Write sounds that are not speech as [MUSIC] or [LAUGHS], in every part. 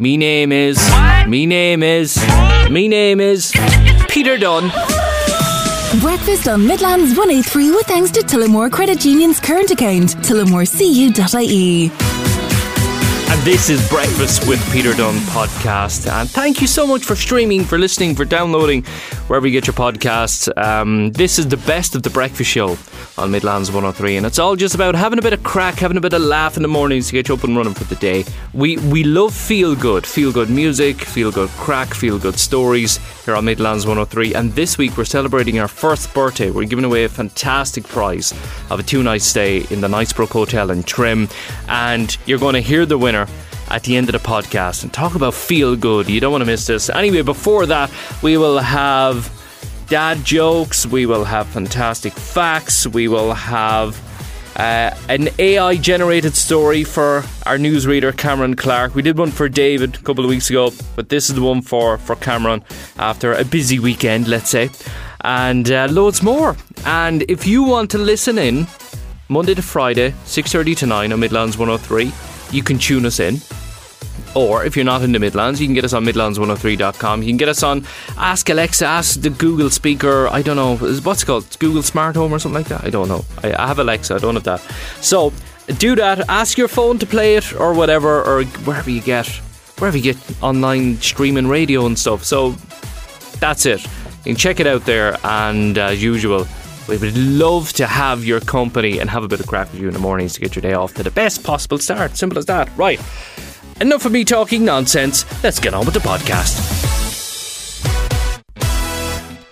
Me name is. Me name is. Me name is. Peter Dunn. Breakfast on Midlands 103 with thanks to Tullamore Credit Union's current account, tullamorecu.ie. This is Breakfast with Peter Dunn podcast. And thank you so much for streaming, for listening, for downloading wherever you get your podcasts. Um, this is the best of the breakfast show on Midlands 103. And it's all just about having a bit of crack, having a bit of laugh in the mornings to get you up and running for the day. We, we love feel good, feel good music, feel good crack, feel good stories here on Midlands 103. And this week we're celebrating our first birthday. We're giving away a fantastic prize of a two night stay in the Knightsbrook Hotel in Trim. And you're going to hear the winner at the end of the podcast and talk about feel good. You don't want to miss this. Anyway, before that, we will have dad jokes, we will have fantastic facts, we will have uh, an AI generated story for our newsreader Cameron Clark. We did one for David a couple of weeks ago, but this is the one for, for Cameron after a busy weekend, let's say, and uh, loads more. And if you want to listen in Monday to Friday, 6.30 to 9 on Midlands 103, you can tune us in. Or if you're not in the Midlands, you can get us on Midlands103.com. You can get us on Ask Alexa, Ask the Google speaker. I don't know. What's it called? Google Smart Home or something like that? I don't know. I, I have Alexa, I don't have that. So do that. Ask your phone to play it or whatever, or wherever you get, wherever you get online streaming radio and stuff. So that's it. You can check it out there. And as usual, we would love to have your company and have a bit of crack with you in the mornings to get your day off to the best possible start. Simple as that. Right. Enough of me talking nonsense. Let's get on with the podcast.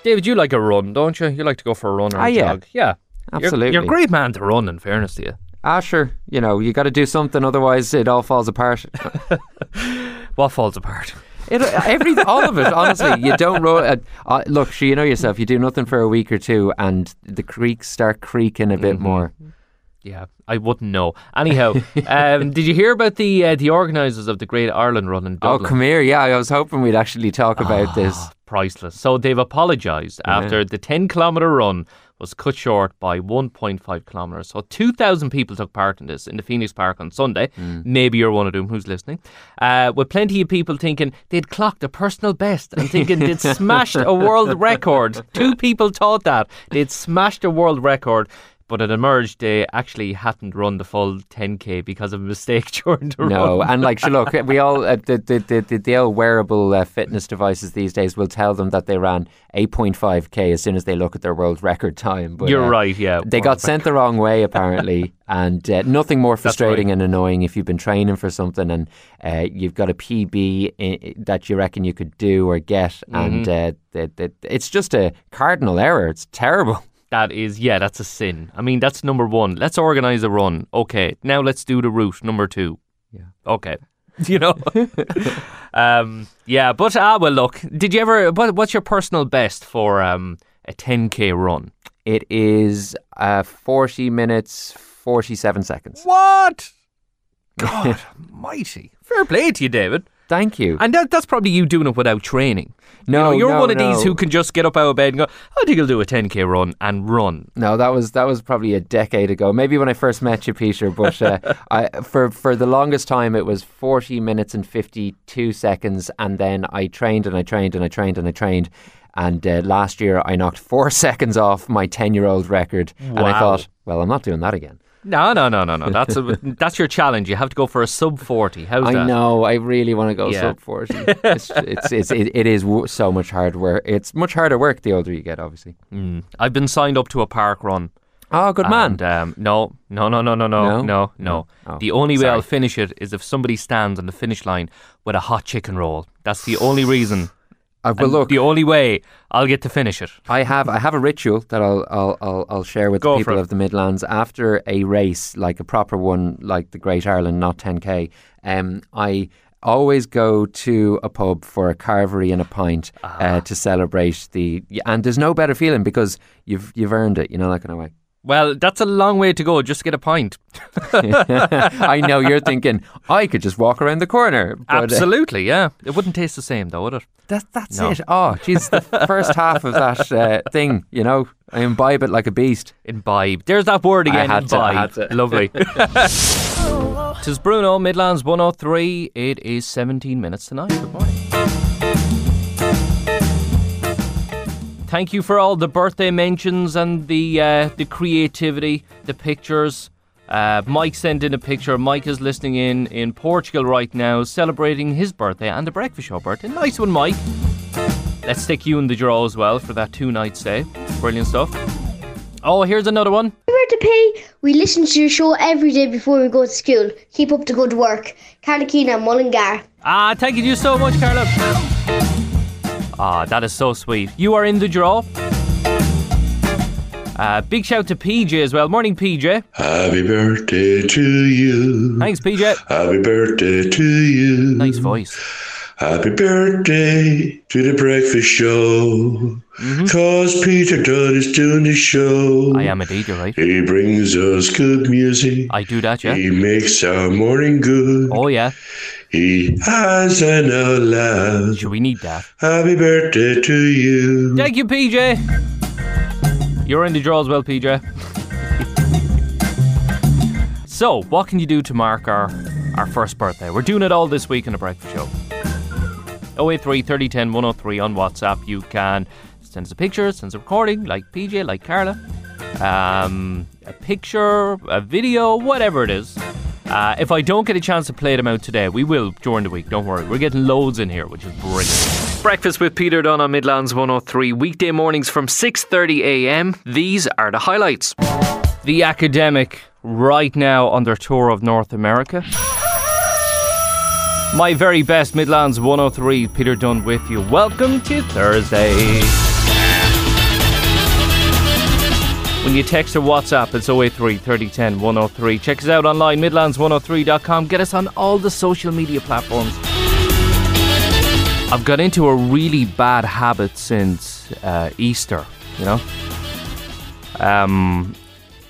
David, you like a run, don't you? You like to go for a run or a Ah, yeah. jog. Yeah. You're- Absolutely. You're, a great man to run, in fairness to you. Ah, sure. You know, you got to do something, otherwise it all falls apart. [LAUGHS] What falls apart? It, every all of it, honestly. You don't roll. Uh, uh, look, sure, you know yourself. You do nothing for a week or two, and the creeks start creaking a bit Mm-hmm. more. Yeah, I wouldn't know. Anyhow, um, [LAUGHS] did you hear about the uh, the organisers of the Great Ireland Run in Oh, come here. Yeah, I was hoping we'd actually talk about this. Ah, priceless. So they've apologised after the 10 kilometre run was cut short by 1.5 kilometres. So 2,000 people took part in this in the Phoenix Park on Sunday. Maybe you're one of them who's listening. Uh, with plenty of people thinking they'd clocked a personal best and thinking they'd [LAUGHS] smashed a world record. Two people thought that. They'd smashed a world record. But it emerged they actually hadn't run the full 10k because of a mistake [LAUGHS] during the No, run. and like, look, we all uh, the, the the the old wearable uh, fitness devices these days will tell them that they ran 8.5k as soon as they look at their world [LAUGHS] record time. But, You're uh, right, yeah. They got sent the wrong way apparently, [LAUGHS] and uh, nothing more frustrating right. and annoying if you've been training for something and uh, you've got a PB i- that you reckon you could do or get, and Mm-hmm. uh, the, the, it's just a cardinal error. It's terrible. That is, yeah, that's a sin. I mean, that's number one. Let's organise a run. Okay, now let's do the route. Number two. Yeah. Okay. [LAUGHS] You know. [LAUGHS] um. Yeah, but ah, well, look. Did you ever? What, what's your personal best for um a 10k run? It is uh, 40 minutes, 47 seconds. What? [LAUGHS] God mighty. Fair play to you, David. Thank you. And that, that's probably you doing it without training. No, you are no, one of these who can just get up out of bed and go, I think I'll do a 10k run and run. No, that was that was probably a decade ago. Maybe when I first met you, Peter. But uh, [LAUGHS] I, for for the longest time, it was forty minutes and fifty two seconds, and then I trained and I trained and I trained and I trained. And uh, last year, I knocked four [LAUGHS] seconds off my ten year old record, and I thought, well, I'm not doing that again. No, no, no, no, no. That's a, [LAUGHS] that's your challenge. You have to go for a sub 40. How's I that? I know. I really want to go Yeah. sub forty. It's it's, it's it, it is w- so much hard work. It's much harder work the older you get, obviously. Mm. I've been signed up to a park run. Oh, good man. And, um, no, no, no, no, no, no, No? no, no. Oh, the only way sorry. I'll finish it is if somebody stands on the finish line with a hot chicken roll. That's the only reason. Uh, well, look, the only way I'll get to finish it. I have I have a ritual that I'll I'll I'll, I'll share with Go the people of the Midlands after a race, like a proper one, like the Great Ireland, not 10k. Um, I always go to a pub for a carvery and a pint Ah. uh, to celebrate the. And there's no better feeling because you've you've earned it, you know that kind of way. Well, that's a long way to go just to get a pint. [LAUGHS] I know you're thinking I could just walk around the corner. But, uh, Absolutely, yeah. It wouldn't taste the same, though, would it? that, that's No. it. Oh, geez, the first half of that uh, thing, you know, I imbibe it like a beast. Imbibe. There's that word I again. had to, I imbibe. had to. [LAUGHS] Lovely. [LAUGHS] Tis Bruno, Midlands 103. It is 17 minutes tonight. Good morning. Thank you for all the birthday mentions and the uh, the creativity, the pictures. Uh, Mike sent in a picture. Mike is listening in in Portugal right now, celebrating his birthday and the Breakfast Show birthday. Nice one, Mike. Let's stick you in the draw as well for that two night stay. Brilliant stuff. Oh, here's another one. Where to pay? We listen to your show every day before we go to school. Keep up the good work. Carla Keena, Mullingar. Ah, thank you so much, Carla. Ah, that is so sweet. You are in the draw. Uh, big shout to PJ as well. Morning, PJ. Happy birthday to you. Thanks, PJ. Happy birthday to you. Nice voice. Happy birthday to the breakfast show. Cause Peter Dunn is doing the show. Mm-hmm. I am indeed, you're right. He brings us good music. I do that, yeah. He makes our morning good. Oh, yeah. He has an loud. Sure, we need that. Happy birthday to you. Thank you, PJ. You're in the draw as well, PJ. [LAUGHS] so, what can you do to mark our, our first birthday? We're doing it all this week in the Breakfast Show. 083 3010 103 on WhatsApp. You can send us a picture, send us a recording, like PJ, like Carla. Um, a picture, a video, whatever it is. Uh, if I don't get a chance to play them out today, we will during the week. Don't worry. We're getting loads in here, which is brilliant. Breakfast with Peter Dunn on Midlands 103. Weekday mornings from 6:30 a.m. These are the highlights. The Academic right now on their tour of North America. My very best Midlands 103. Peter Dunn with you. Welcome to Thursday. When you text or WhatsApp, it's 083 3010 103. Check us out online, midlands103.com. Get us on all the social media platforms. I've got into a really bad habit since uh, Easter, you know? Um,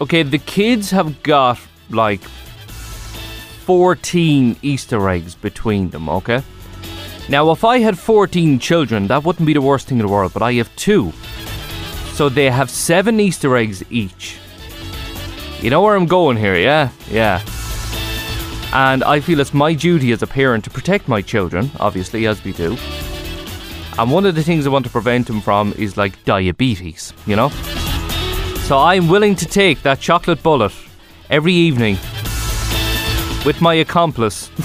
okay, the kids have got like 14 Easter eggs between them, okay? Now, if I had 14 children, that wouldn't be the worst thing in the world, but I have two. So they have seven Easter eggs each. You know where I'm going here, yeah? Yeah. And I feel it's my duty as a parent to protect my children, obviously, as we do. And one of the things I want to prevent them from is like diabetes, you know? So I'm willing to take that chocolate bullet every evening with my accomplice [LAUGHS]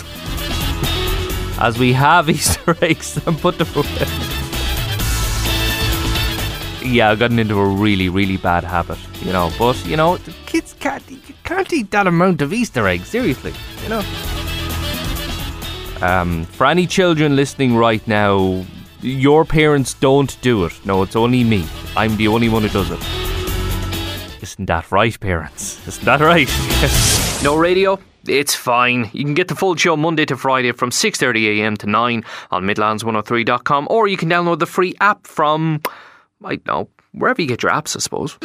as we have [LAUGHS] Easter eggs and put them away. Yeah, I've gotten into a really, really bad habit, you know. But you know, kids can't you can't eat that amount of Easter eggs, seriously, you know. Um, for any children listening right now, your parents don't do it. No, it's only me. I'm the only one who does it. Isn't that right, parents? Isn't that right? [LAUGHS] no radio? It's fine. You can get the full show Monday to Friday from 6.30am to 9 on midlands103.com or you can download the free app from, I know, wherever you get your apps, I suppose.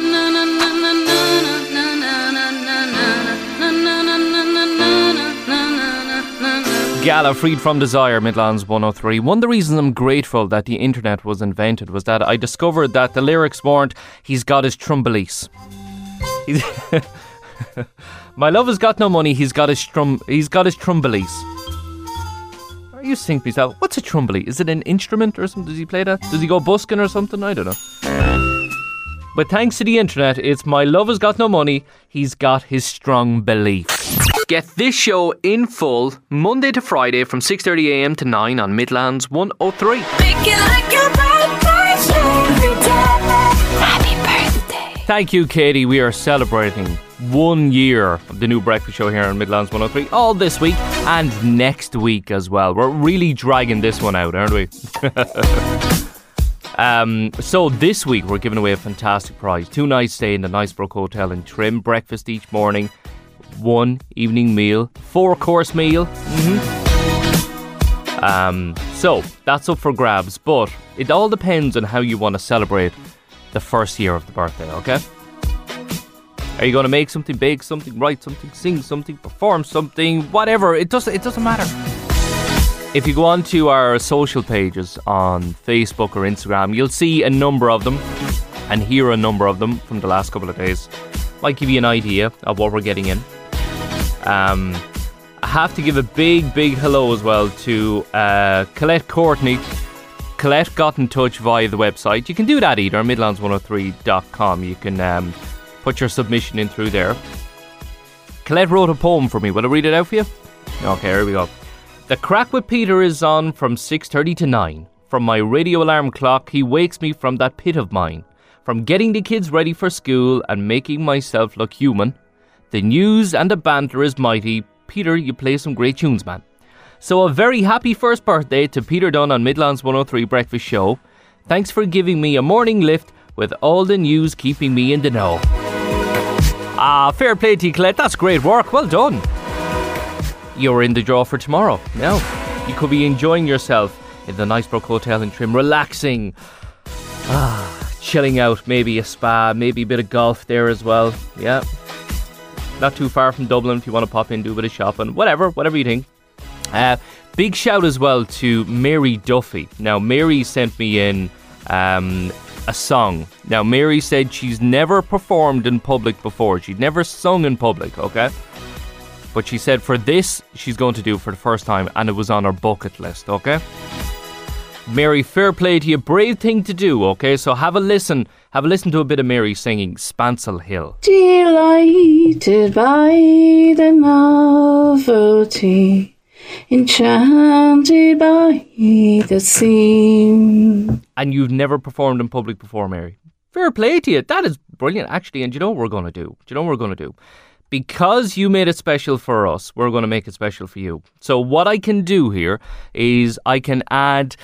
Gala Freed from Desire, Midlands 103. One of the reasons I'm grateful that the internet was invented was that I discovered that the lyrics weren't, he's got his trumbelise. [LAUGHS] My love has got no money, he's got his strum he's got his trumbelise. Used to think to what's a trumbly? Is it an instrument or something? Does he play that? Does he go busking or something? I don't know. But thanks to the internet, it's my love has got no money, he's got his strong belief. Get this show in full Monday to Friday from 6:30am to 9 on Midlands 103. Thank you, Katie. We are celebrating one year of the new breakfast show here on Midlands 103 all this week and next week as well. We're really dragging this one out, aren't we? [LAUGHS] um, so this week we're giving away a fantastic prize. Two nights stay in the Knightsbrook Hotel in Trim, breakfast each morning, one evening meal, four course meal. Um, so that's up for grabs, but it all depends on how you want to celebrate the first year of the birthday, okay? Are you to make something, bake something, write something, sing something, perform something, whatever? It doesn't. It doesn't matter. If you go onto our social pages on Facebook or Instagram, you'll see a number of them and hear a number of them from the last couple of days. Might give you an idea of what we're getting in. Um, I have to give a big, big hello as well to uh, Colette Courtney. Colette got in touch via the website. You can do that either, midlands103.com. You can um, put your submission in through there. Colette wrote a poem for me. Will I read it out for you? Okay, here we go. The crack with Peter is on from 6.30 to 9. From my radio alarm clock, he wakes me from that pit of mine. From getting the kids ready for school and making myself look human. The news and the banter is mighty. Peter, you play some great tunes, man. So a very happy first birthday to Peter Dunn on Midlands 103 Breakfast Show. Thanks for giving me a morning lift with all the news keeping me in the know. Ah, fair play to you, Colette. That's great work. Well done. You're in the draw for tomorrow. Now, you could be enjoying yourself in the Knightsbrook Hotel in Trim, relaxing, ah, chilling out, maybe a spa, maybe a bit of golf there as well. Yeah. Not too far from Dublin if you want to pop in, do a bit of shopping, whatever, whatever you think. Uh, big shout as well to Mary Duffy. Now, Mary sent me in um, a song. Now, Mary said she's never performed in public before. She'd never sung in public, okay? But she said for this, she's going to do it for the first time, and it was on her bucket list, okay? Mary, fair play to you. Brave thing to do, okay? So have a listen. Have a listen to a bit of Mary singing Spancel Hill. Delighted by the novelty, enchanted by the scene. And you've never performed in public before, Mary. Fair play to you. That is brilliant, actually. And you know what we're going to do? Do you know what we're going to do? Because you made it special for us, we're going to make it special for you. So, what I can do here is I can add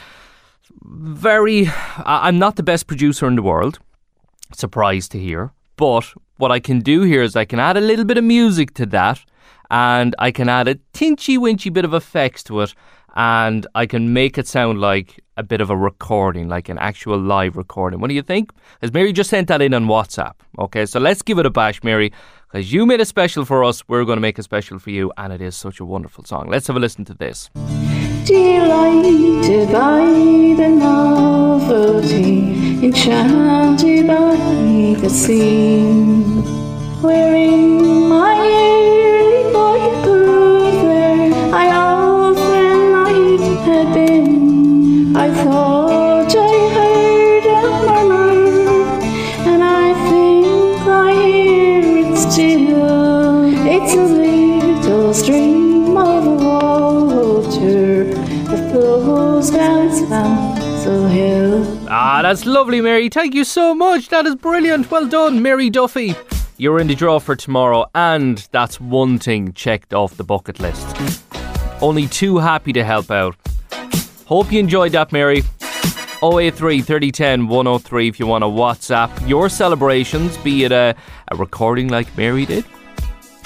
very. I'm not the best producer in the world. Surprised to hear. But what I can do here is I can add a little bit of music to that and I can add a tinchy winchy bit of effects to it and I can make it sound like a bit of a recording, like an actual live recording. What do you think? Because Mary just sent that in on WhatsApp. Okay, so let's give it a bash, Mary, because you made a special for us. We're going to make a special for you, and it is such a wonderful song. Let's have a listen to this. Delighted by the novelty, enchanted by the scene. Wearing that's lovely, Mary. Thank you so much. That is brilliant. Well done, Mary Duffy. You're in the draw for tomorrow, and that's one thing checked off the bucket list. Only too happy to help out. Hope you enjoyed that, Mary. 083 3010 103 if you want to WhatsApp your celebrations, be it a, a recording like Mary did,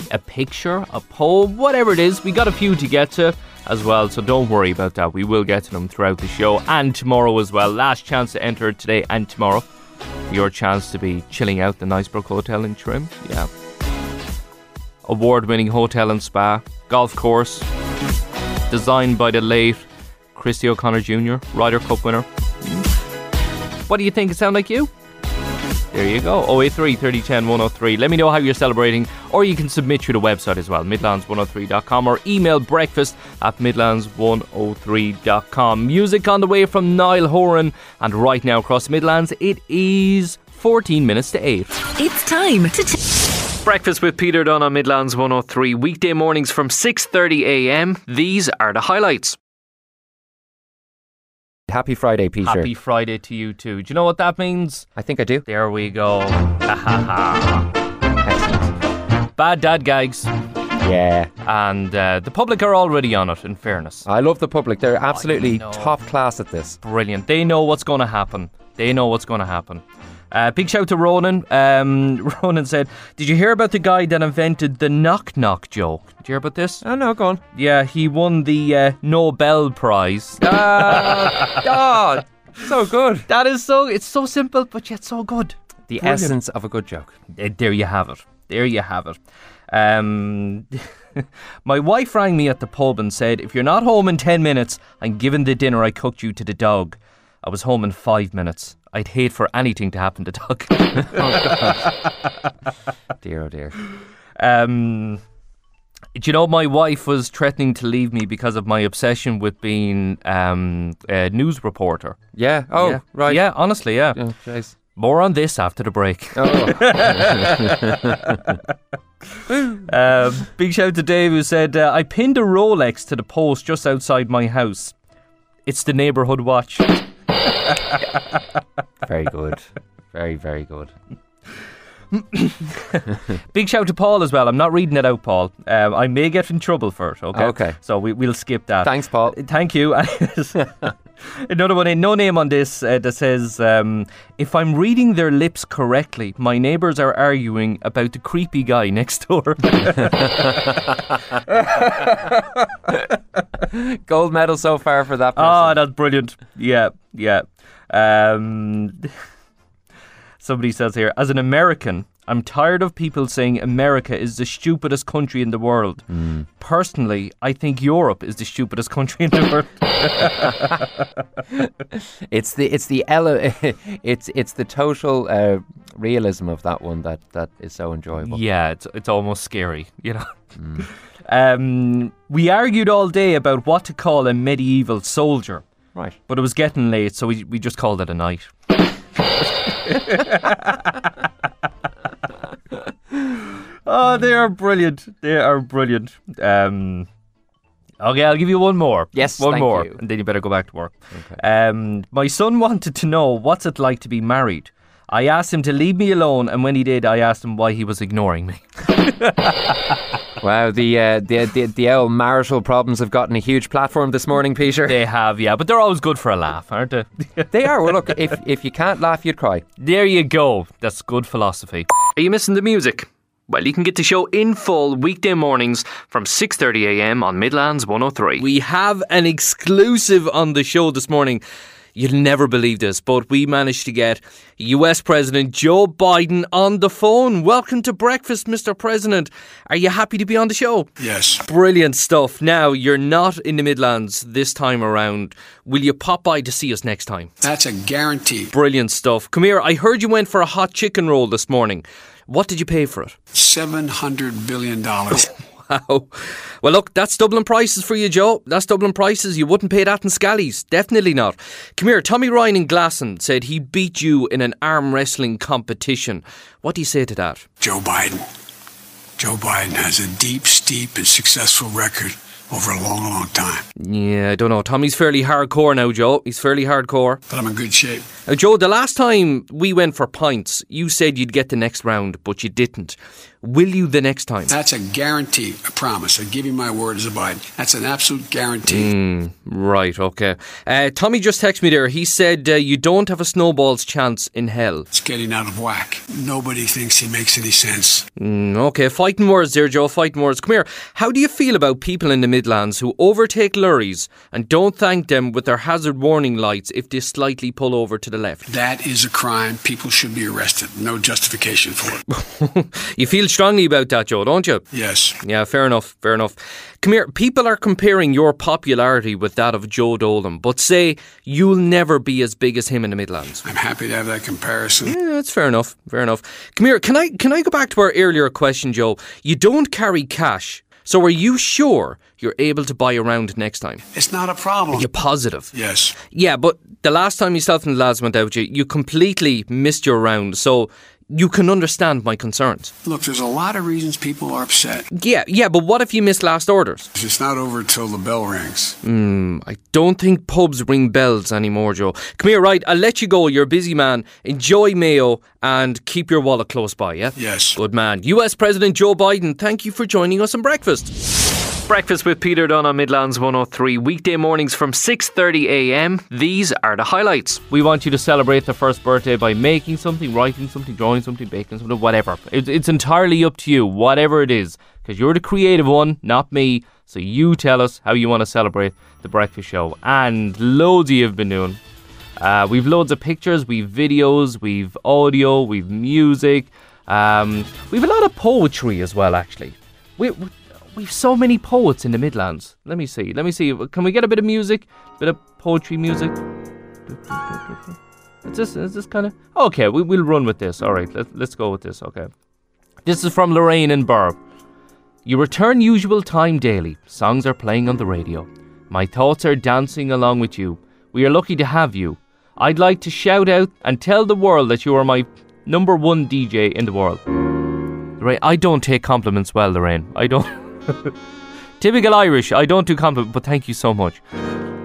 a picture, a poem, whatever it is. We got a few to get to as well, so don't worry about that. We will get to them throughout the show and tomorrow as well. Last chance to enter today and tomorrow. Your chance to be chilling out the Knightsbrook Hotel in Trim. Yeah. Award winning hotel and spa, golf course, designed by the late Christy O'Connor Jr., Ryder Cup winner. What do you think? It sound like you? There you go. 083 3010 103. Let me know how you're celebrating, or you can submit through the website as well, midlands103.com, or email breakfast at midlands103.com. Music on the way from Niall Horan, and right now across the Midlands, it is 14 minutes to 8. It's time to. T- Breakfast with Peter Dunn on Midlands 103, weekday mornings from 6:30 a.m. These are the highlights. Happy Friday, Peter. Happy Friday to you too. Do you know what that means? I think I do. There we go. Ha ha ha. Excellent. Bad dad gags, Yeah. and uh, the public are already on it. In fairness, I love the public. They're absolutely top class at this. brilliant. They know what's going to happen. They know what's going to happen. Uh, big shout to Ronan. Um, [LAUGHS] Ronan said, "Did you hear about the guy that invented the knock knock joke? Did you hear about this? Oh, no, go on. Yeah, he won the uh, Nobel Prize. Ah, [LAUGHS] God. So good. that is so. It's so simple, but yet so good. The Brilliant. essence of a good joke. Uh, There you have it. There you have it. Um, [LAUGHS] my wife rang me at the pub and said, "If you're not home in ten minutes, I'm giving the dinner I cooked you to the dog." I was home in five minutes. I'd hate for anything to happen to dog. [LAUGHS] [LAUGHS] Dear, oh dear. um, Do you know my wife was threatening to leave me because of my obsession with being um, a news reporter? Yeah. Oh, yeah. right. Yeah, honestly, yeah. Oh, jeez. More on this after the break. Oh. Uh, [LAUGHS] big shout to Dave who said, uh, I pinned a Rolex to the post just outside my house. It's the neighbourhood watch. Very good. Very, very good. [COUGHS] Big shout to Paul as well. I'm not reading it out, Paul. Um, I may get in trouble for it. Okay. Okay. So we, we'll skip that. Thanks, Paul. Thank you. [LAUGHS] [LAUGHS] Another one in no name on this uh, that says, um, if I'm reading their lips correctly, my neighbours are arguing about the creepy guy next door. [LAUGHS] Gold medal so far for that person. oh, that's brilliant. Yeah, yeah. Um, [LAUGHS] somebody says here, as an American, I'm tired of people saying America is the stupidest country in the world. Personally, I think Europe is the stupidest [LAUGHS] country in the world. [LAUGHS] It's the it's the ele- [LAUGHS] it's it's the total uh, realism of that one that, that is so enjoyable. Yeah, it's it's almost scary, you know. Um, we argued all day about what to call a medieval soldier, Right. but it was getting late, so we we just called it a night. Oh, they are brilliant. They are brilliant. Um, okay, I'll give you one more. Yes, one thank more, you. and then you better go back to work. Um, my son wanted to know what's it like to be married. I asked him to leave me alone, and when he did, I asked him why he was ignoring me. [LAUGHS] Wow, the, uh, the the the old marital problems have gotten a huge platform this morning, Peter. They have, yeah, but they're always good for a laugh, aren't they? [LAUGHS] They are. Well, look, if [LAUGHS] if you can't laugh, you'd cry. there you go. That's good philosophy. Are you missing the music? Well, you can get the show in full weekday mornings from 6:30 a.m. on Midlands 103. We have an exclusive on the show this morning. You'll never believe this, but we managed to get US President Joe Biden on the phone. Welcome to breakfast, Mr. President. Are you happy to be on the show? Yes. Brilliant stuff. Now, you're not in the Midlands this time around. Will you pop by to see us next time? That's a guarantee. Brilliant stuff. Come here, I heard you went for a hot chicken roll this morning. What did you pay for it? $700 billion. [LAUGHS] Wow. Well, look, that's Dublin prices for you, Joe. That's Dublin prices. You wouldn't pay that in Scallies. Definitely not. Come here, Tommy Ryan in Glasson said he beat you in an arm wrestling competition. What do you say to that? Joe Biden. Joe Biden has a deep, steep, and successful record over a long, long time. Yeah, I don't know. Tommy's fairly hardcore now, Joe. He's fairly hardcore. But I'm in good shape. Now, Joe, the last time we went for pints, you said you'd get the next round, but you didn't. Will you the next time? That's a guarantee, a promise. I give you my word as a Biden. That's an absolute guarantee. Right, okay. Uh, Tommy just texted me there. He said uh, you don't have a snowball's chance in hell. It's getting out of whack. Nobody thinks he makes any sense. Mm, okay, fighting words there, Joe. Fighting words. Come here. How do you feel about people in the Midlands who overtake lorries and don't thank them with their hazard warning lights if they slightly pull over to the left? That is a crime. People should be arrested. No justification for it. [LAUGHS] You feel strongly about that, Joe, don't you? Yes. Yeah, fair enough, fair enough. Come here, people are comparing your popularity with that of Joe Dolan, but say you'll never be as big as him in the Midlands. I'm happy to have that comparison. Yeah, that's fair enough, fair enough. Come here, can I can I go back to our earlier question, Joe? You don't carry cash, so are you sure you're able to buy around next time? It's not a problem. You're positive. Yes. Yeah, but the last time yourself and the lads went out, you, you completely missed your round, so you can understand my concerns. Look, there's a lot of reasons people are upset. Yeah, yeah, but what if you miss last orders? It's not over till the bell rings. Hmm, I don't think pubs ring bells anymore, Joe. Come here, right? I'll let you go. You're a busy man. Enjoy Mayo and keep your wallet close by, yeah? Yes. Good man. US President Joe Biden, thank you for joining us on breakfast. Breakfast with Peter Dunn on Midlands 103 weekday mornings from 6:30 a.m. These are the highlights. We want you to celebrate the first birthday by making something, writing something, drawing something, baking something, whatever. It, it's entirely up to you, whatever it is, because you're the creative one, not me. So you tell us how you want to celebrate the breakfast show, and loads of you have been doing. Uh, we've loads of pictures, we've videos, we've audio, we've music. Um, we've a lot of poetry as well, actually. We, we've so many poets in the Midlands. Let me see. Let me see. Can we get a bit of music? Bit of poetry music? Is this, is this kind of. Okay, we, we'll run with this. All right, let, let's go with this. Okay. This is from Lorraine and Birr. You return usual time daily. Songs are playing on the radio. My thoughts are dancing along with you. We are lucky to have you. I'd like to shout out and tell the world that you are my number one DJ in the world. Lorraine, I don't take compliments well, Lorraine. I don't. [LAUGHS] [LAUGHS] Typical Irish. I don't do compliments, but thank you so much.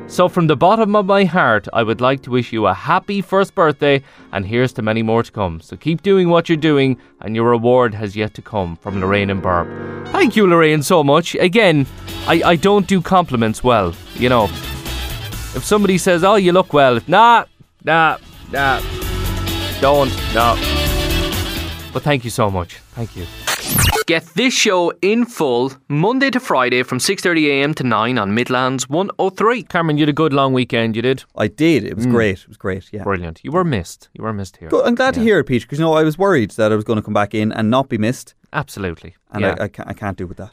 So, from the bottom of my heart, I would like to wish you a happy first birthday, and here's to many more to come. So, keep doing what you're doing, and your reward has yet to come from Lorraine and Barb. Thank you, Lorraine, so much. Again, I, I don't do compliments well. You know, if somebody says, Oh, you look well, nah, nah, nah, don't, no. But thank you so much. Thank you. Get this show in full Monday to Friday from 6.30am to 9 on Midlands 103. Cameron, you had a good long weekend, you did? I did. It was great. It was great. Yeah. Brilliant. You were missed. You were missed here. Good. I'm glad to Yeah. hear it, Peter, because you know I was worried that I was going to come back in and not be missed, Absolutely. and yeah. I, I, can't, I can't do with that.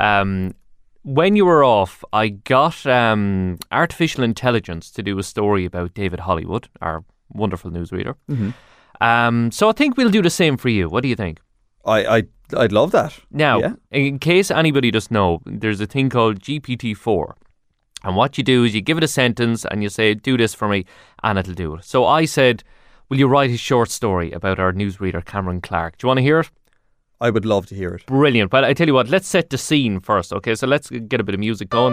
um, when you were off, I got um, artificial intelligence to do a story about David Hollywood, our wonderful newsreader. Mm-hmm. Um, so I think we'll do the same for you. What do you think? I, I, I'd love that. Now, Yeah. in case anybody doesn't know, there's a thing called GPT-4. And what you do is you give it a sentence and you say, do this for me, and it'll do it. So I said, will you write a short story about our newsreader, Cameron Clark? Do you want to hear it? I would love to hear it. Brilliant. But I tell you what, let's set the scene first, okay? So let's get a bit of music going.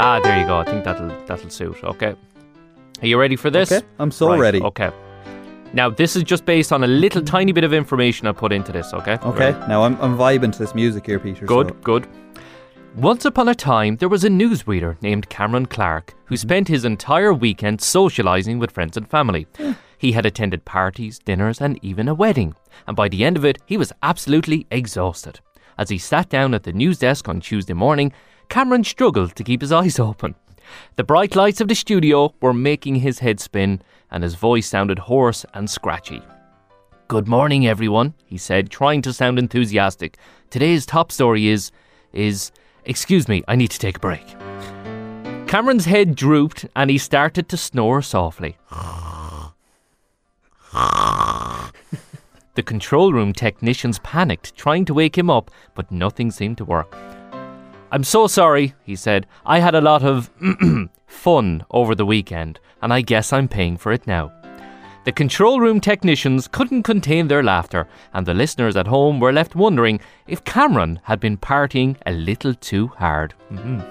Ah, there you go. I think that'll that'll suit. Okay. Are you ready for this? Okay, I'm so Right, ready. Okay. Now this is just based on a little tiny bit of information I put into this. Okay. Okay, Ready? now I'm, I'm vibing to this music here, Peter. Good. so- Good. Once upon a time, there was a newsreader named Cameron Clark who mm-hmm. spent his entire weekend socialising with friends and family. He had attended parties, dinners, and even a wedding. And by the end of it, he was absolutely exhausted. As he sat down at the news desk on Tuesday morning, Cameron struggled to keep his eyes [LAUGHS] open. The bright lights of the studio were making his head spin, and his voice sounded hoarse and scratchy. Good morning, everyone, he said, trying to sound enthusiastic. Today's top story is. is. Excuse me, I need to take a break. Cameron's head drooped and he started to snore softly. the control room technicians panicked, trying to wake him up, but nothing seemed to work. I'm so sorry, he said. I had a lot of [CLEARS THROAT] fun over the weekend, and I guess I'm paying for it now. The control room technicians couldn't contain their laughter, and the listeners at home were left wondering if Cameron had been partying a little too hard. Mhm.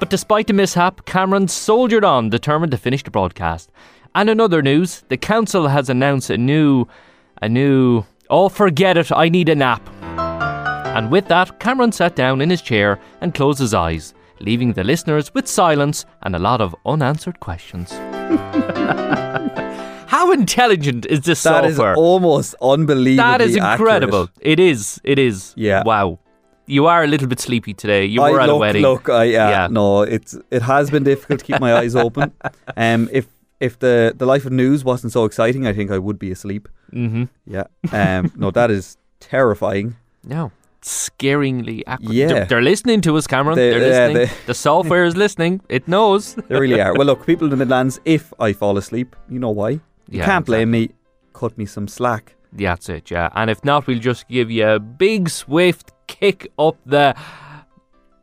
But despite the mishap, Cameron soldiered on, determined to finish the broadcast. And in other news, the council has announced a new, a new. Oh, forget it! I need a nap. And with that, Cameron sat down in his chair and closed his eyes, leaving the listeners with silence and a lot of unanswered questions. [LAUGHS] How intelligent is this That is software? almost unbelievably that is incredible. It is. It is. Yeah. Wow. You are a little bit sleepy today. You I were at look, a wedding. Look, I, yeah, Yeah. no, it's it has been difficult to keep my eyes open. [LAUGHS] Um, if if the the life of news wasn't so exciting, I think I would be asleep. Mm-hmm. Yeah. Um, no, that is terrifying. No. Scaringly accurate. Yeah. They're, they're listening to us, Cameron. They- are listening. they- the software is listening. It knows. [LAUGHS] They really are. Well, look, people in the Midlands, if I fall asleep, you know why. You Yeah, can't blame me. Cut me some slack. That's it, yeah. And if not, we'll just give you a big, swift kick up the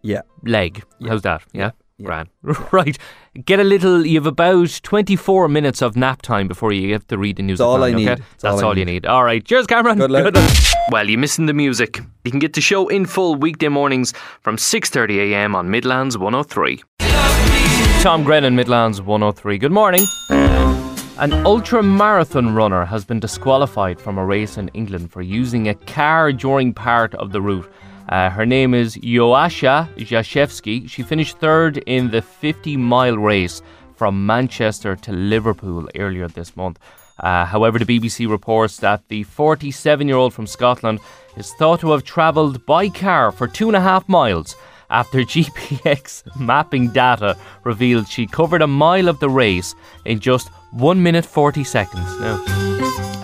Yeah. leg. Yeah. How's that? Yeah? Yeah. Grand. [LAUGHS] right. Get a little, you have about 24 minutes of nap time before you have to read the news. That's all nine, I need. Okay? That's That's all all you need. need. All right. Cheers, Cameron. Good luck. [LAUGHS] Well, you're missing the music. You can get the show in full weekday mornings from 6.30am on Midlands 103. Tom Grennan, Midlands 103. Good morning. An ultra marathon runner has been disqualified from a race in England for using a car during part of the route. Uh, her name is Joasia Zakrzewski. She finished third in the 50 mile race from Manchester to Liverpool earlier this month. Uh, however, the BBC reports that the 47 year old from Scotland is thought to have travelled by car for two and a half miles after [LAUGHS] GPX mapping data revealed she covered a mile of the race in just 1 minute 40 seconds. Now,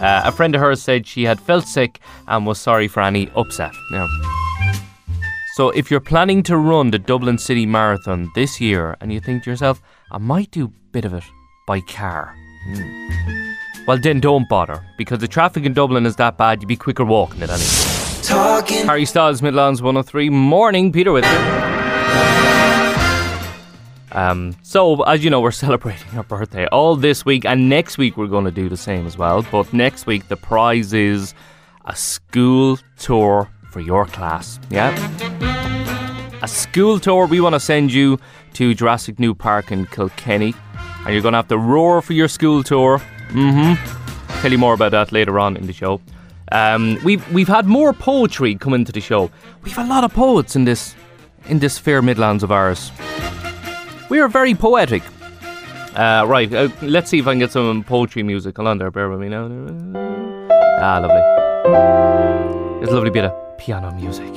uh, a friend of hers said she had felt sick and was sorry for any upset. Now, so if you're planning to run the Dublin City Marathon this year and you think to yourself, I might do a bit of it by car. hmm, Well, then don't bother because the traffic in Dublin is that bad, you'd be quicker walking it anyway. Harry Styles, Midlands 103. Morning, Peter with you. Um, so, as you know, we're [LAUGHS] celebrating our birthday all this week, and next week we're going to do the same as well. But next week, the prize is a school tour for your class. Yeah? A school tour. We want to send you to Jurassic New Park in Kilkenny, and you're going to have to roar for your school tour. Mm hmm. Tell you more about that later on in the show. Um, we've we've had more poetry come into the show. We've a lot of poets in this in this fair Midlands of ours. We are very poetic. Uh, right, uh, let's see if I can get some poetry music. Hold on there, bear with me now. Ah, lovely. It's a lovely bit of piano music.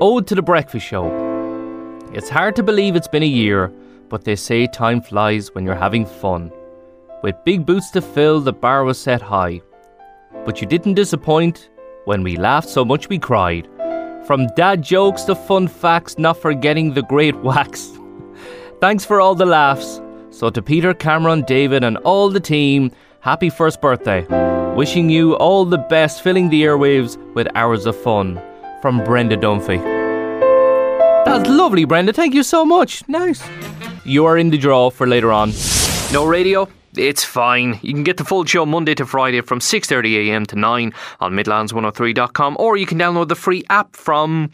Ode to the Breakfast Show. It's hard to believe it's been a year, but they say time flies when you're having fun. With big boots to fill, the bar was set high. But you didn't disappoint when we laughed so much we cried. From dad jokes to fun facts, not forgetting the great [LAUGHS] wax. Thanks for all the laughs. So, to Peter, Cameron, David, and all the team, happy first birthday. Wishing you all the best, filling the airwaves with hours of fun. From Brenda Dunphy. That's lovely, Brenda. Thank you so much. Nice. You are in the draw for later on. No radio? It's fine. You can get the full show Monday to Friday from 6.30am to 9 on midlands103.com or you can download the free app from,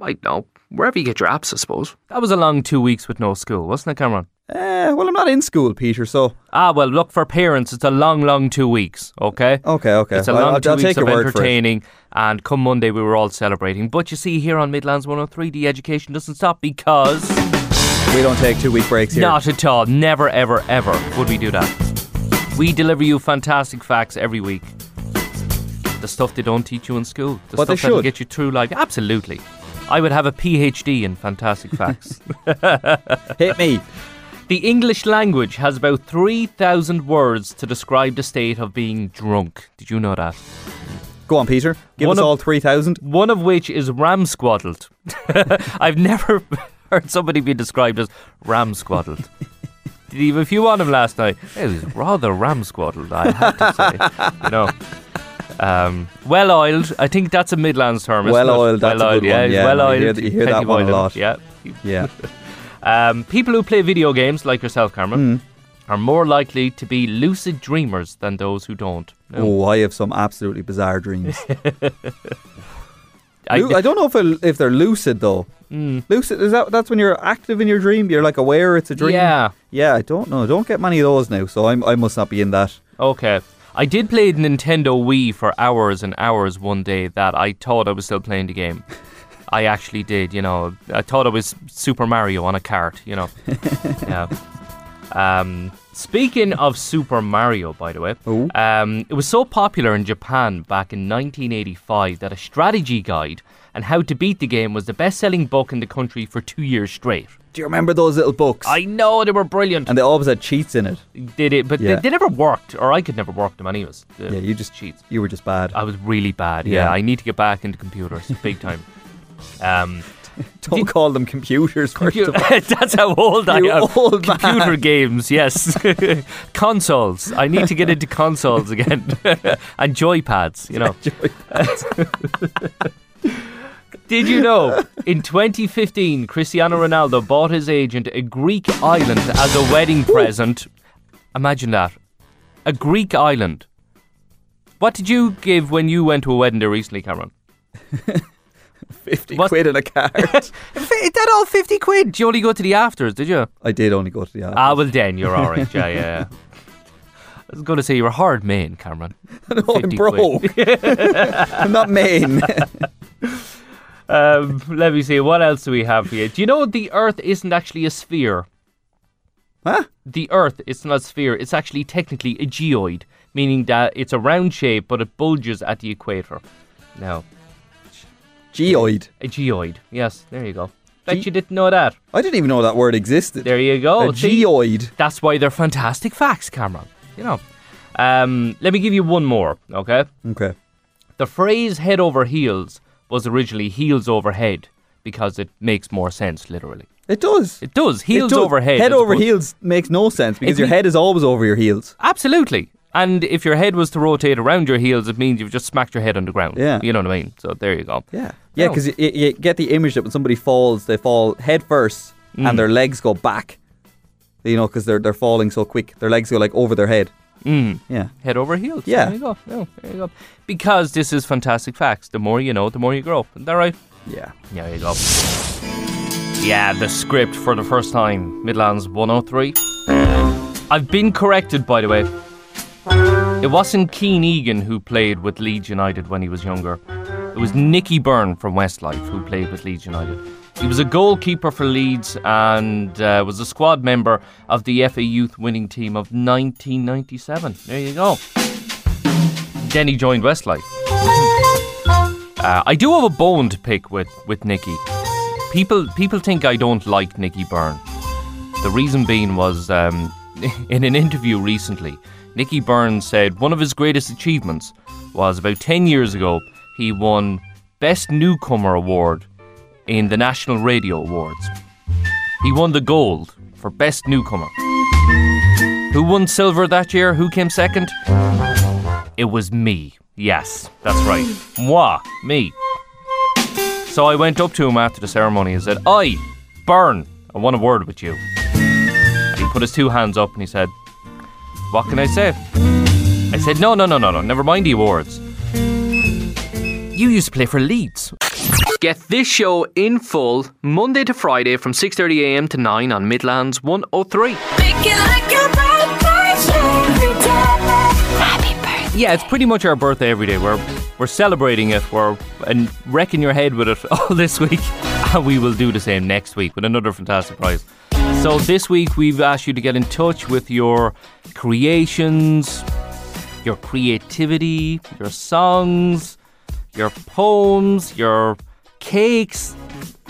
I don't know, wherever you get your apps, I suppose. That was a long two weeks with no school, wasn't it, Cameron? Eh, well, I'm not in school, Peter, so. Ah, well, look, for parents, it's a long, long two weeks, okay? Okay, okay. It's a long I'll, 2 I'll weeks of word for it. entertaining, and come Monday, we were all celebrating. But you see, here on Midlands 103, the education doesn't stop because. We don't take two week breaks here. Not at all. Never, ever, ever would we do that. We deliver you fantastic facts every week. The stuff they don't teach you in school. The But they stuff that'll get you through life. Absolutely. I would have a PhD in fantastic facts. [LAUGHS] Hit me. The English language has about 3,000 words to describe the state of being drunk. Did you know that? Go on, Peter. Give One us of- all 3,000. One of which is ramsquaddled. [LAUGHS] I've never [LAUGHS] heard somebody be described as ramsquaddled. [LAUGHS] Did you have a few on him last night? It was rather ramsquaddled, I have to say. you know. Um, well oiled. I think that's a Midlands term. Well-oiled, that's well-oiled, good yeah. yeah. Well You oiled. hear you hear that one a lot. Yeah. Yeah. Um, people who play video games, like yourself, Cameron, Hmm. are more likely to be lucid dreamers than those who don't. No. Oh, I have some absolutely bizarre dreams. [LAUGHS] I- I, don't know if if they're lucid though. Lucid is that that's when you're active in your dream. You're like aware it's a dream. Yeah. Yeah, I don't know. I Don't get many of those now. So I'm, I must not be in that. Okay. I did play Nintendo Wii for hours and hours one day that I thought I was still playing the game. [LAUGHS] I actually did, you know. I thought it was Super Mario on a cart, you know. [LAUGHS] yeah. Um, speaking of Super Mario, by the way, um, it was so popular in Japan back in 1985 that a strategy guide and how to beat the game was the best-selling book in the country for two years straight. Do you remember those little books? I know they were brilliant. and they always had cheats in it. did it, but Yeah. they, they never worked, or I could never work them anyways. the Yeah, you just cheats. You were just bad. I was really bad. Yeah, Yeah. I need to get back into computers big time. [LAUGHS] Um, [LAUGHS] don't call them computers. First of all. [LAUGHS] that's how old I am. old man. Computer games, yes. [LAUGHS] consoles. I need to get into consoles again, and joypads. You know. Did you know in 2015 Cristiano Ronaldo bought his agent a Greek island as a wedding present? Imagine that. A Greek island. What did you give when you went to a wedding there recently, Cameron? Fifty What- quid in a card. [LAUGHS] That all 50 quid. Did you only go to the afters, did you? I did only go to the afters. Ah, well, then you're all right. Yeah, yeah. [LAUGHS] I was going to say you were hard man, Cameron. [LAUGHS] no, I'm 50 broke. I'm not main. Um, let me see. What else do we have here? Do you know the Earth isn't actually a sphere? huh? The Earth is not a sphere. It's actually technically a geoid, meaning that it's a round shape, but it bulges at the equator. Now, Geoid. a geoid. Yes, there you go. Bet Ge- you didn't know that. I didn't even know that word existed. There you go. a See? geoid. That's why they're fantastic facts, Cameron. You know. Um, let me give you one more, okay? Okay. The phrase head over heels was originally heels over head because it makes more sense, literally. It does. It does. It Heels does. over head. Head as over opposed- heels makes no sense because It your me- head is always over your heels. Absolutely. And if your head was to rotate around your heels, it means you've just smacked your head on the ground. Yeah. You know what I mean? So there you go. Yeah, yeah, because you, you get the image that when somebody falls, they fall head first, Mm. and their legs go back. You know, because they're they're falling so quick. Their legs go like over their head. Mm. Yeah, Head over heels. Yeah. There you go. Yeah, there you go. Because this is fantastic facts. The more you know, the more you grow. Isn't that right? yeah. Yeah, there you go. Yeah, the script for the first time. Midlands 103. I've been corrected, by the way. It wasn't Kian Egan who played with Leeds United when he was younger. It was Nicky Byrne from Westlife who played with Leeds United. He was a goalkeeper for Leeds and uh, was a squad member of the FA Youth winning team of 1997. There you go. Then he joined Westlife. Uh, I do have a bone to pick with, with Nicky. People people think I don't like Nicky Byrne. The reason being was um, [LAUGHS] in an interview recently, Nicky Burns said one of his greatest achievements was about 10 years ago, he won Best Newcomer Award in the National Radio Awards. He won the gold for Best Newcomer. Who won silver that year? Who came second? It was me. Yes, that's right. Moi, me. So I went up to him after the ceremony and said, I, Byrne, I want a word with you. And he put his two hands up and he said, What can I say? I said, No, no, no, no, no, never mind the awards. You used to play for Leeds. Get this show in full Monday to Friday from 6:30am to 9 on Midlands 103. Yeah, it's pretty much our birthday every day. We're we're celebrating it. We're and wrecking your head with it [LAUGHS] all this week, and we will do the same next week with another fantastic prize. So this week we've asked you to get in touch with your creations, your creativity, your songs, your poems, your cakes.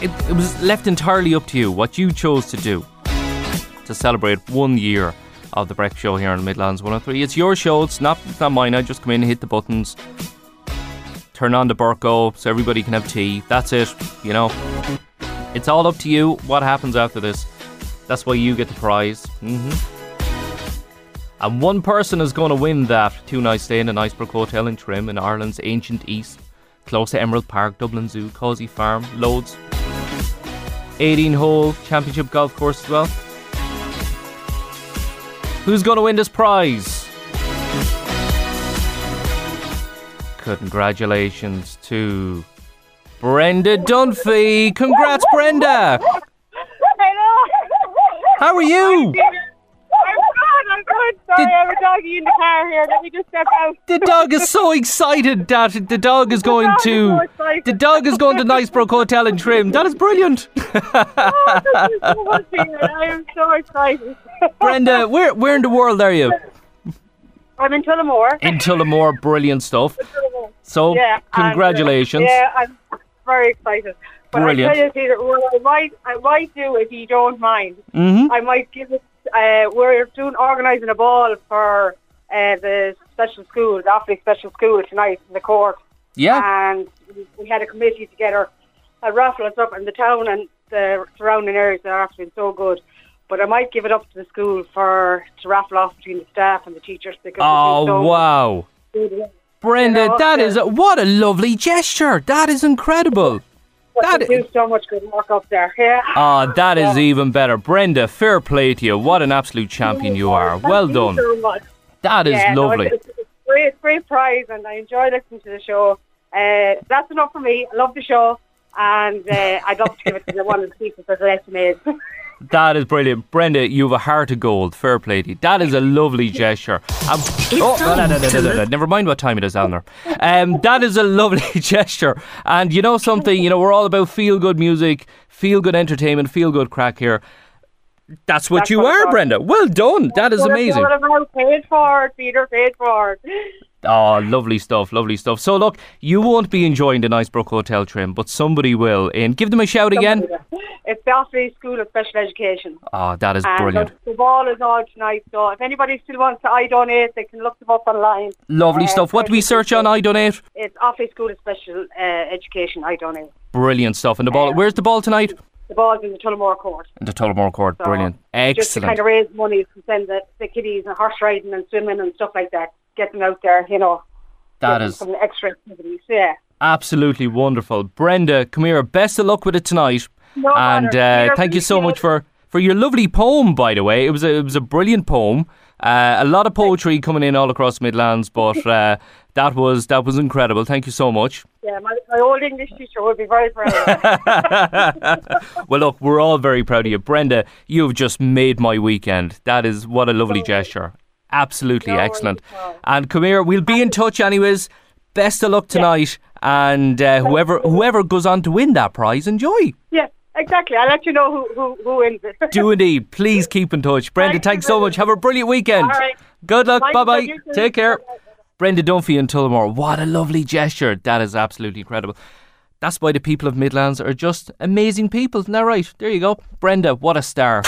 It, it was left entirely up to you what you chose to do to celebrate one year of the Breakfast Show here on Midlands 103. It's your show, it's not, it's not mine. I just come in, hit the buttons, turn on the Burco so everybody can have tea. That's it, you know. It's all up to you what happens after this. That's why you get the prize. hmm And one person is going to win that two night stay in an Knightsbrook Hotel in Trim in Ireland's ancient east, close to Emerald Park, Dublin Zoo, Causey Farm, loads. 18 hole championship golf course as well. Who's going to win this prize? Congratulations to Brenda Dunphy. Congrats, Brenda. How are you? I'm good, I'm good. Sorry, I have a doggy in the car here. Let me just step out. The dog is so excited that the dog is going dog is to so the dog is going to [LAUGHS] Knightsbrook Hotel in Trim. That is brilliant. [LAUGHS] Oh, you so. I am so excited. [LAUGHS] Brenda, where where in the world are you? I'm in Tullamore. In Tullamore, brilliant stuff. Tullamore. So Yeah, and, uh, congratulations. yeah, I'm very excited. But Brilliant. I tell you, Peter, what I might, I might do, if you don't mind, Mhm. I might give it. Uh, we're doing organising a ball for uh, the special school, the Offaly Special School tonight in the court. Yeah. and we- had a committee together. A raffle and stuff, in the town and the surrounding areas are actually been so good. But I might give it up to the school for to raffle off between the staff and the teachers because Oh so wow. good. Brenda, You know, that yeah. is what a lovely gesture. That is incredible. That do so much good work up there. Yeah. Ah, that is even better. Brenda, fair play to you. What an absolute champion you are. Well Thank you done. so much. That is yeah, no, lovely. it's, it's, it's great, great prize, and I enjoy listening to the show. Uh, that's enough for me. I love the show, and uh, I'd love to give it to the one of the people let me in. That is brilliant. Brenda, you have a heart of gold. Fair play to you. That is a lovely gesture. Um, oh, no, no, no. Never mind what time it is, Eleanor. Um, that is a lovely [LAUGHS] gesture. And you know something, you know, we're all about feel good music, feel good entertainment, feel good crack here. That's what That's you what are, Brenda. Well done. That is What amazing. about paid for it, Peter? Paid for it. [LAUGHS] Oh, lovely stuff, lovely stuff. So, look, you won't be enjoying the Knightsbrook Hotel trim, but somebody will. And give them a shout again. It's the Offaly School of Special Education. Oh, that is And brilliant. the, the ball is on tonight, so if anybody still wants to I donate, they can look them up online. Lovely Uh, stuff. What do we search on? I donate. It's Offaly School of Special uh, Education. I donate. Brilliant stuff. And the ball. Where's the ball tonight? the ball's in the Tullamore court. In the Tullamore Court, So, brilliant, Just to excellent. kind of raise money to send the, the kiddies and horse riding and swimming and stuff like that. Get them out there, you know. That is some extra activities. Yeah. absolutely wonderful. Brenda, come here. Best of luck with it tonight. No and uh, thank you so much for, for your lovely poem. By the way, it was a, it was a brilliant poem. Uh, a lot of poetry coming in all across Midlands, but [LAUGHS] uh, that was that was incredible. Thank you so much. Yeah, my, my old English teacher would be very proud. [LAUGHS] well, look, we're all very proud of you, Brenda. You've just made my weekend. That is what a lovely gesture. Absolutely excellent. And come here, we'll be in touch, anyways. Best of luck tonight, and uh, whoever whoever goes on to win that prize, enjoy. yeah, exactly. I'll let you know who, who, who wins it. Do [LAUGHS] indeed. Please keep in touch. Brenda, Thank you thanks so much. Have a brilliant weekend. All right. Good luck. Bye bye. Take care. Brenda Dunphy and Tullamore. What a lovely gesture. That is absolutely incredible. That's why the people of Midlands are just amazing people. Isn't that right? There you go. Brenda, what a star.